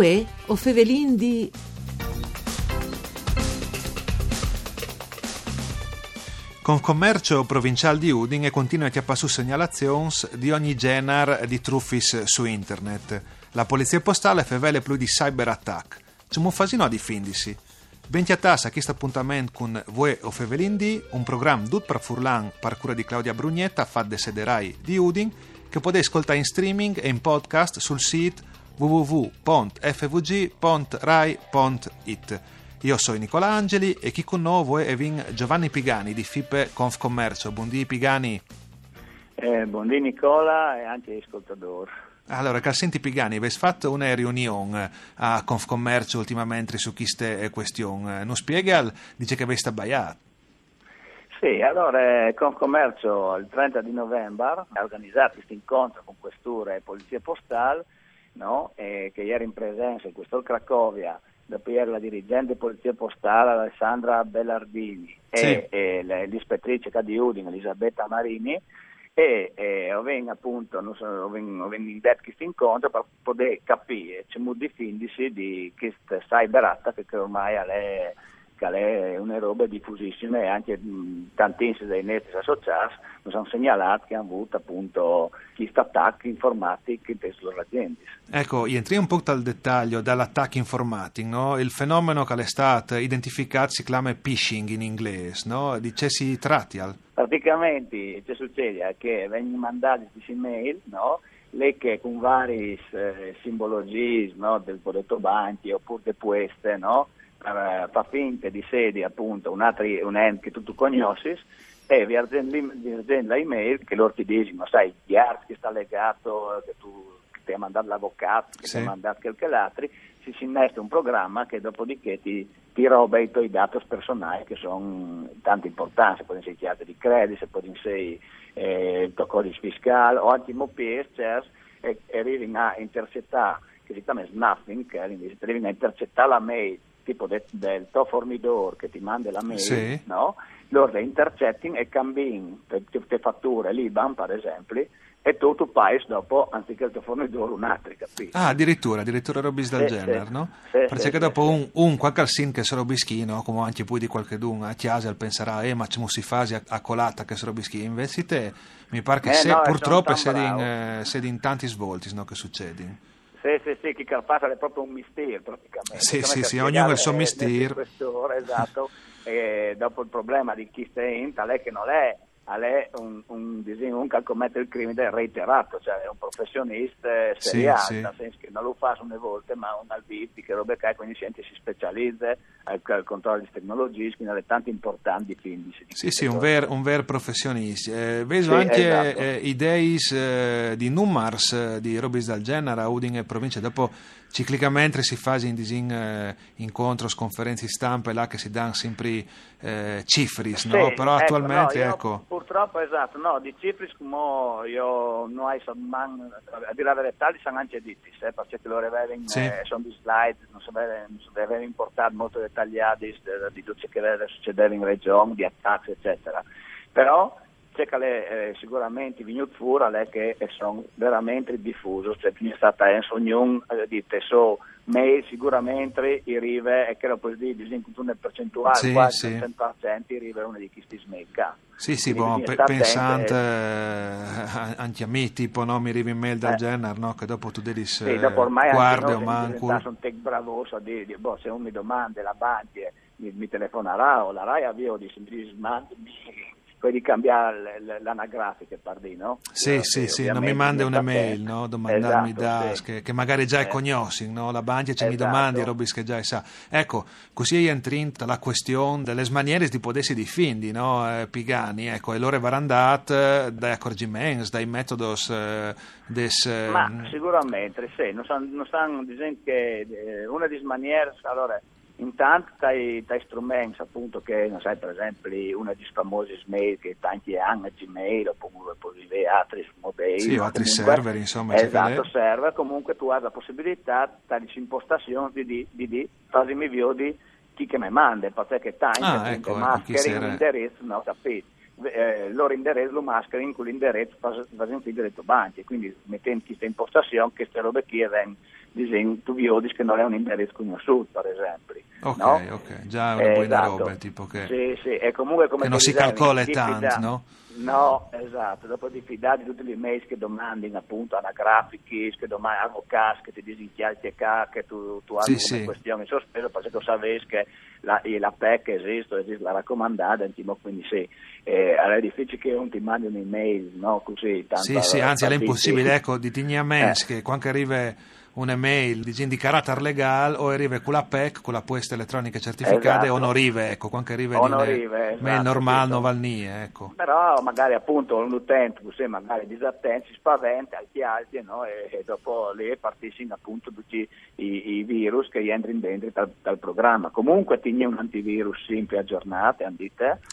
Uè, o fevelin di... Confcommercio Provincial di Udine continua a chiappare su segnalazioni di ogni genere di truffis su internet. La polizia postale fevele più di cyber attack. C'è un fasino a difendisi. Benti a tassa a questo appuntamento con Vue o Fevelindi, un programma tutto per Furlan per cura di Claudia Brugnetta, fa de sederai di Udin, che potete ascoltare in streaming e in podcast sul sito www.fvg.rai.it. Io sono Nicola Angeli e chi con noi è Vin Giovanni Pigani di FIPE Confcommercio. Buondì Pigani. Eh, buondì Nicola e anche ascoltatori. Allora, Cassenti Pigani, avete fatto una riunione a Confcommercio ultimamente su queste questioni. Non spiega, dice che avete sbagliato. Sì, allora eh, Confcommercio il 30 di novembre ha organizzato questo incontro con questura e polizia postale, no? e che ieri in presenza in questo Cracovia da la dirigente polizia postale Alessandra Bellardini Sì. e, e l'ispettrice di Udine Elisabetta Marini e, e ho ven- appunto non so, ho ven- ho ven- in detto questo incontro per poter capire c'è molto difendersi di questa cyber attack che ormai è, che è una roba diffusissima e anche mh, tantissimi dei netti associati mi sono segnalati che hanno avuto appunto questi attacchi informatici per le loro aziende. Ecco, entriamo un po' dal dettaglio dall'attacco informatico, no? Il fenomeno che è stato identificato si chiama phishing in inglese, no? Di che si tratti? al- Praticamente che succede che vengono mandati queste email, no? Lei che con vari eh, simbologie no? del detto banchi oppure di queste, no? Eh, fa finta di sedi appunto un altro un ente che tu conosci e vi azienda email che dicono, sai, gli art che sta legato, che tu che ti ha mandato l'avvocato, che Sì. ti ha mandato qualche altro, si si innesta un programma che dopodiché ti, ti roba i tuoi dati personali che sono tanto importanti, se possono essere chiave di credito, se possono essere eh, il tuo codice fiscale o anche i MOPS, cioè, e, e arrivi a intercettare, che si chiama snuffing, che arrivi a intercettare la mail tipo de- del tuo fornitore che ti manda la mail, Sì. no? loro le intercettano e cambiano le le fatture l'IBAN per esempio e tu tu paghi dopo anziché il tuo fornitore un altro, capito? Ah, addirittura, addirittura robis del Sì, genere, sì. no? Sì, Perché dopo un, un qualche sin che se robischino, come anche poi di qualche dun a Chiasel penserà, eh, ma c'è si fasi a, a colata che se robischino, invece te mi pare che Eh, se, no, purtroppo sono sei in, eh, in tanti svolti, no, che succede. Sì, sì, sì, chi Carpata è proprio un mistero praticamente. Sì, sì, sì, ognuno ha il suo mistero. esatto, e dopo il problema di chi sta in, è che non è, al è un, un disegno, un che commette il crimine reiterato, cioè è un professionista Sì, seriale, sì. nel senso che non lo fa una volta, ma un albiti che roba che quindi sente si specializza al, al controllo di tecnologie, quindi ha tanti importanti quindi. Sì, sì, un vero un ver professionista. Eh, vedo Sì, anche esatto. eh, idee eh, di numars eh, di robis del genere a Udine e provincia. Dopo ciclicamente si fa in disin eh, incontro, conferenze stampa, là che si danno sempre eh, cifris, no? Sì, Però ecco, attualmente, no, io ecco... Purtroppo, esatto, no, di cifre come io non hai man, a dire la verità, li sono anche ditti, eh, perché loro avevano, Sì. eh, sono di slide, non si avevano importato molto dettagliati di, di tutto ciò che succedeva in regione, di attacchi, eccetera. Però c'è che le, eh, sicuramente fuori è che sono veramente diffusi, cioè è stata in ognuno eh, dite so mail sicuramente i rive e che lo puoi dire in una percentuale Sì, quasi sì. il 100% i rive una di questi smecca. Sì, sì, Quindi boh, pe- stare pensante attenti, eh, anche a me, tipo, no, mi arrivi mail del Eh. genere, no? Che dopo tu devi Sì, dopo ormai guarda o manco... sono tech bravoso a dire, boh, se uno mi domanda la banca mi, mi telefonerà o la RAI avvio di mi, mi, poi di cambiare l'anagrafica dire, no? Sì, Eh, sì, sì, non mi ovviamente manda bisogna una stare mail, attenti. no? Domandarmi Esatto, da, sì. che, che magari già Eh. conosci, no? La banca ci mi Esatto. domandi, robis che già sa. Ecco, così è entrata la questione delle maniere di potersi difendi, no? Eh, Pigani, ecco, e loro varandate dai accorgimenti, dai metodi eh, des... eh, Ma sicuramente, sì, non sanno dicendo che eh, una delle maniere, allora, intanto dai, dai strumenti appunto che, non sai, per esempio, una delle famose mail che tanti hanno Gmail oppure poi altri mobile. Sì, o altri Comunque, server, insomma, Esatto, che server, comunque tu hai la possibilità, dalle impostazioni di, di, di, di farmi invio di chi che mi manda, perché tanti Ah, ecco, ecco, chi mascheri sera- l'indirizzo, no, capito? eh, loro indirizzo lo mascherano in quell'indirizzo un figlio del tuo banco quindi mettendo questa impostazione queste robe qui vengono disegno, tu vedi che non è un indirizzo conosciuto, per esempio. Ok, no? ok, già una buona esatto. roba, tipo che, Sì, sì, e comunque come che non si calcola tanto, no? No, esatto, dopo di fidare di tutti gli email che domandano appunto anagrafici, che domandano avvocati, che ti dicono che tu, tu hai Sì, una sì. questione in sospeso, perché tu sapevi che la, la PEC esiste, esiste la raccomandata, intimo, quindi sì, eh, allora è difficile che non ti mandi un'email, no, così, tanto Sì, sì, anzi è impossibile, ecco, di tignaments Eh. che quando arriva un'email di, di carattere legale o arriva con la PEC, con la posta elettronica certificata, Esatto. o non arriva, ecco, quando arriva O non arriva, esatto, normale, non valnie, ecco. Però magari appunto un utente, così magari disattento, si spaventa, alti alti, no? e, e dopo lì partiscono appunto tutti i, i virus che entrano dentro dal, dal programma. Comunque tieni un antivirus sempre aggiornato, eh?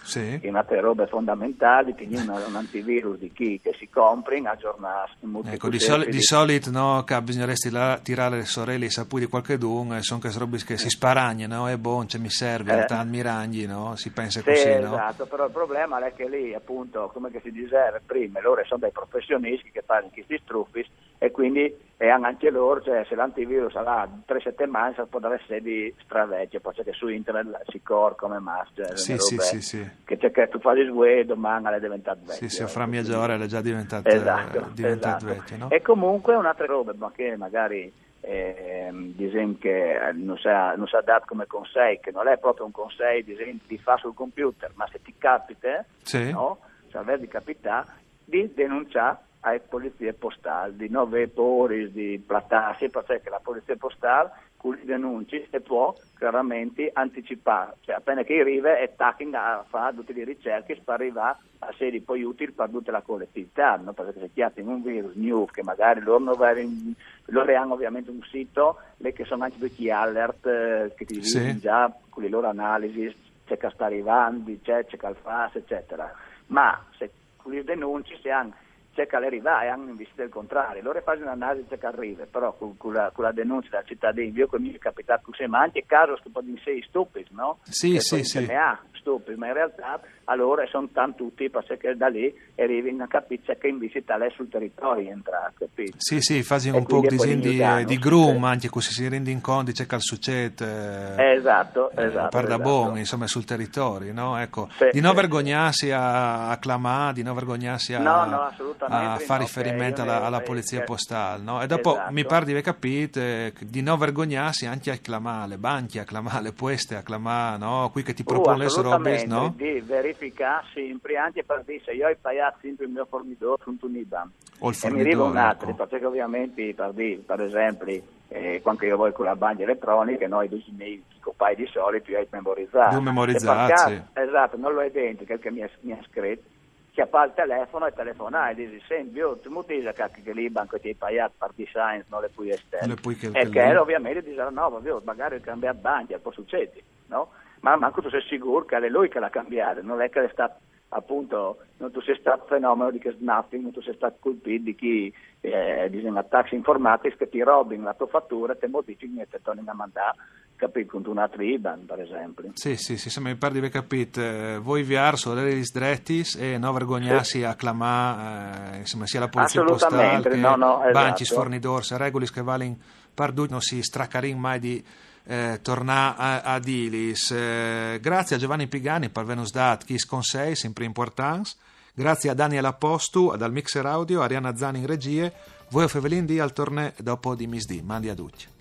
Sì. che è una robe fondamentali, tieni una- un antivirus di chi che si compri, aggiornato. Ecco, di, soli- di solito no, bisogneresti la- tirare le sorelle i sapui di qualche e sono queste robe che si sparagne, no? È buono, ce mi serve, Eh. eh. miragli, no? Si pensa Sì, così, no? esatto, però il problema è che lì appunto, come che si diceva prima, loro sono dei professionisti che fanno questi truffi e quindi e hanno anche loro, cioè se l'antivirus ha tre settimane si può dare sedi stravecchie, poi c'è che su internet si corre come master, Sì, sì, sì, sì. che c'è che tu fai SWE domani è diventato vecchio. Sì, sì, fra ecco, mia giora è già diventato, esatto, eh, diventato esatto. vecchio, no? E comunque un'altra roba, ma che magari ehm, diciamo che eh, non si ha dato come consiglio, che non è proprio un consiglio diciamo, di fare sul computer, ma se ti capita, Sì. no? se avere di capità, di denunciare alle polizie postali, di avere paura di plattarsi, perché la polizia postale con i denunci e può chiaramente anticipare, cioè appena che arriva è tacking a fare tutte le ricerche arrivare a sedi poi utili per tutta la collettività, no? perché se chiatti un virus new che magari loro, in- loro hanno ovviamente un sito le che sono anche tutti alert eh, che ti Sì. dicono già con le loro analisi c'è che sta arrivando, c'è, c'è che fa, eccetera. Ma se con le denunci se hanno c'è che arriva e hanno visto il contrario, loro fanno un'analisi c'è che arriva, però con, con la, con la denuncia dal cittadino, io che mi è capitato anche caso che può essere stupidi, no? Sì, Che sì, sì. Ne ha stupidi, ma in realtà allora sono tanti tutti perché da lì arrivi a capire che in visita lei sul territorio entra, capito? Sì, sì, fai E un po' di, poi di, groom, anche così si rende in conto, c'è che al succede. Eh, esatto, eh, esatto, per da esatto. insomma, sul territorio, no? Ecco, Sì, di non sì. vergognarsi a, a clamare, di non vergognarsi a, No, no, a fare riferimento alla, alla eh, polizia postale, no? E dopo Esatto. mi pare di aver capito eh, di non vergognarsi anche a clamare, le banche a clamare, le pueste a clamare, no? Qui che ti Uh, propone le robe, assolutamente, no? di verificare sempre, anche per dire se io ho pagato sempre il mio fornitore su un IBAN. E mi arriva un altro, ecco. perché ovviamente per, dire, per esempio eh, quando io voglio con la banca elettronica noi due email che copai di solito io ho memorizzato. Due memorizzati. Esatto, non lo identico che mi ha, mi ha scritto. Chiappa il telefono e telefonare e dici, senti, io ti muti che l'IBAN che ti hai pagato per di science non le puoi esterne. Che- e che che ovviamente dice, no, vabbè, magari ho cambiato banca, può succedere, no? Ma manco tu sei sicuro che è lui che l'ha cambiato, non è che è stato appunto, non tu sei stato fenomeno di che snapping, non tu sei stato colpito di chi eh, disegna attacchi informatici che ti robino la tua fattura e ti modificano e ti tornano a mandare, capito, con un altro IBAN, per esempio. Sì, sì, sì, se mi pare di aver capito, eh, voi viar solo le drettis e non vergognarsi a clamare, eh, insomma, sia la polizia postale no, no, esatto. banci, fornitori, se regoli che valen perduti, non si straccarin mai di eh, tornare a, ad Ilis. Eh, grazie a Giovanni Pigani per averci dato chi sconsei, sempre importante. Grazie a Daniel Apostu, dal Mixer Audio, Arianna Zani in regie, voi o Fevelin di al torneo dopo di Misdi. Mandi a tutti.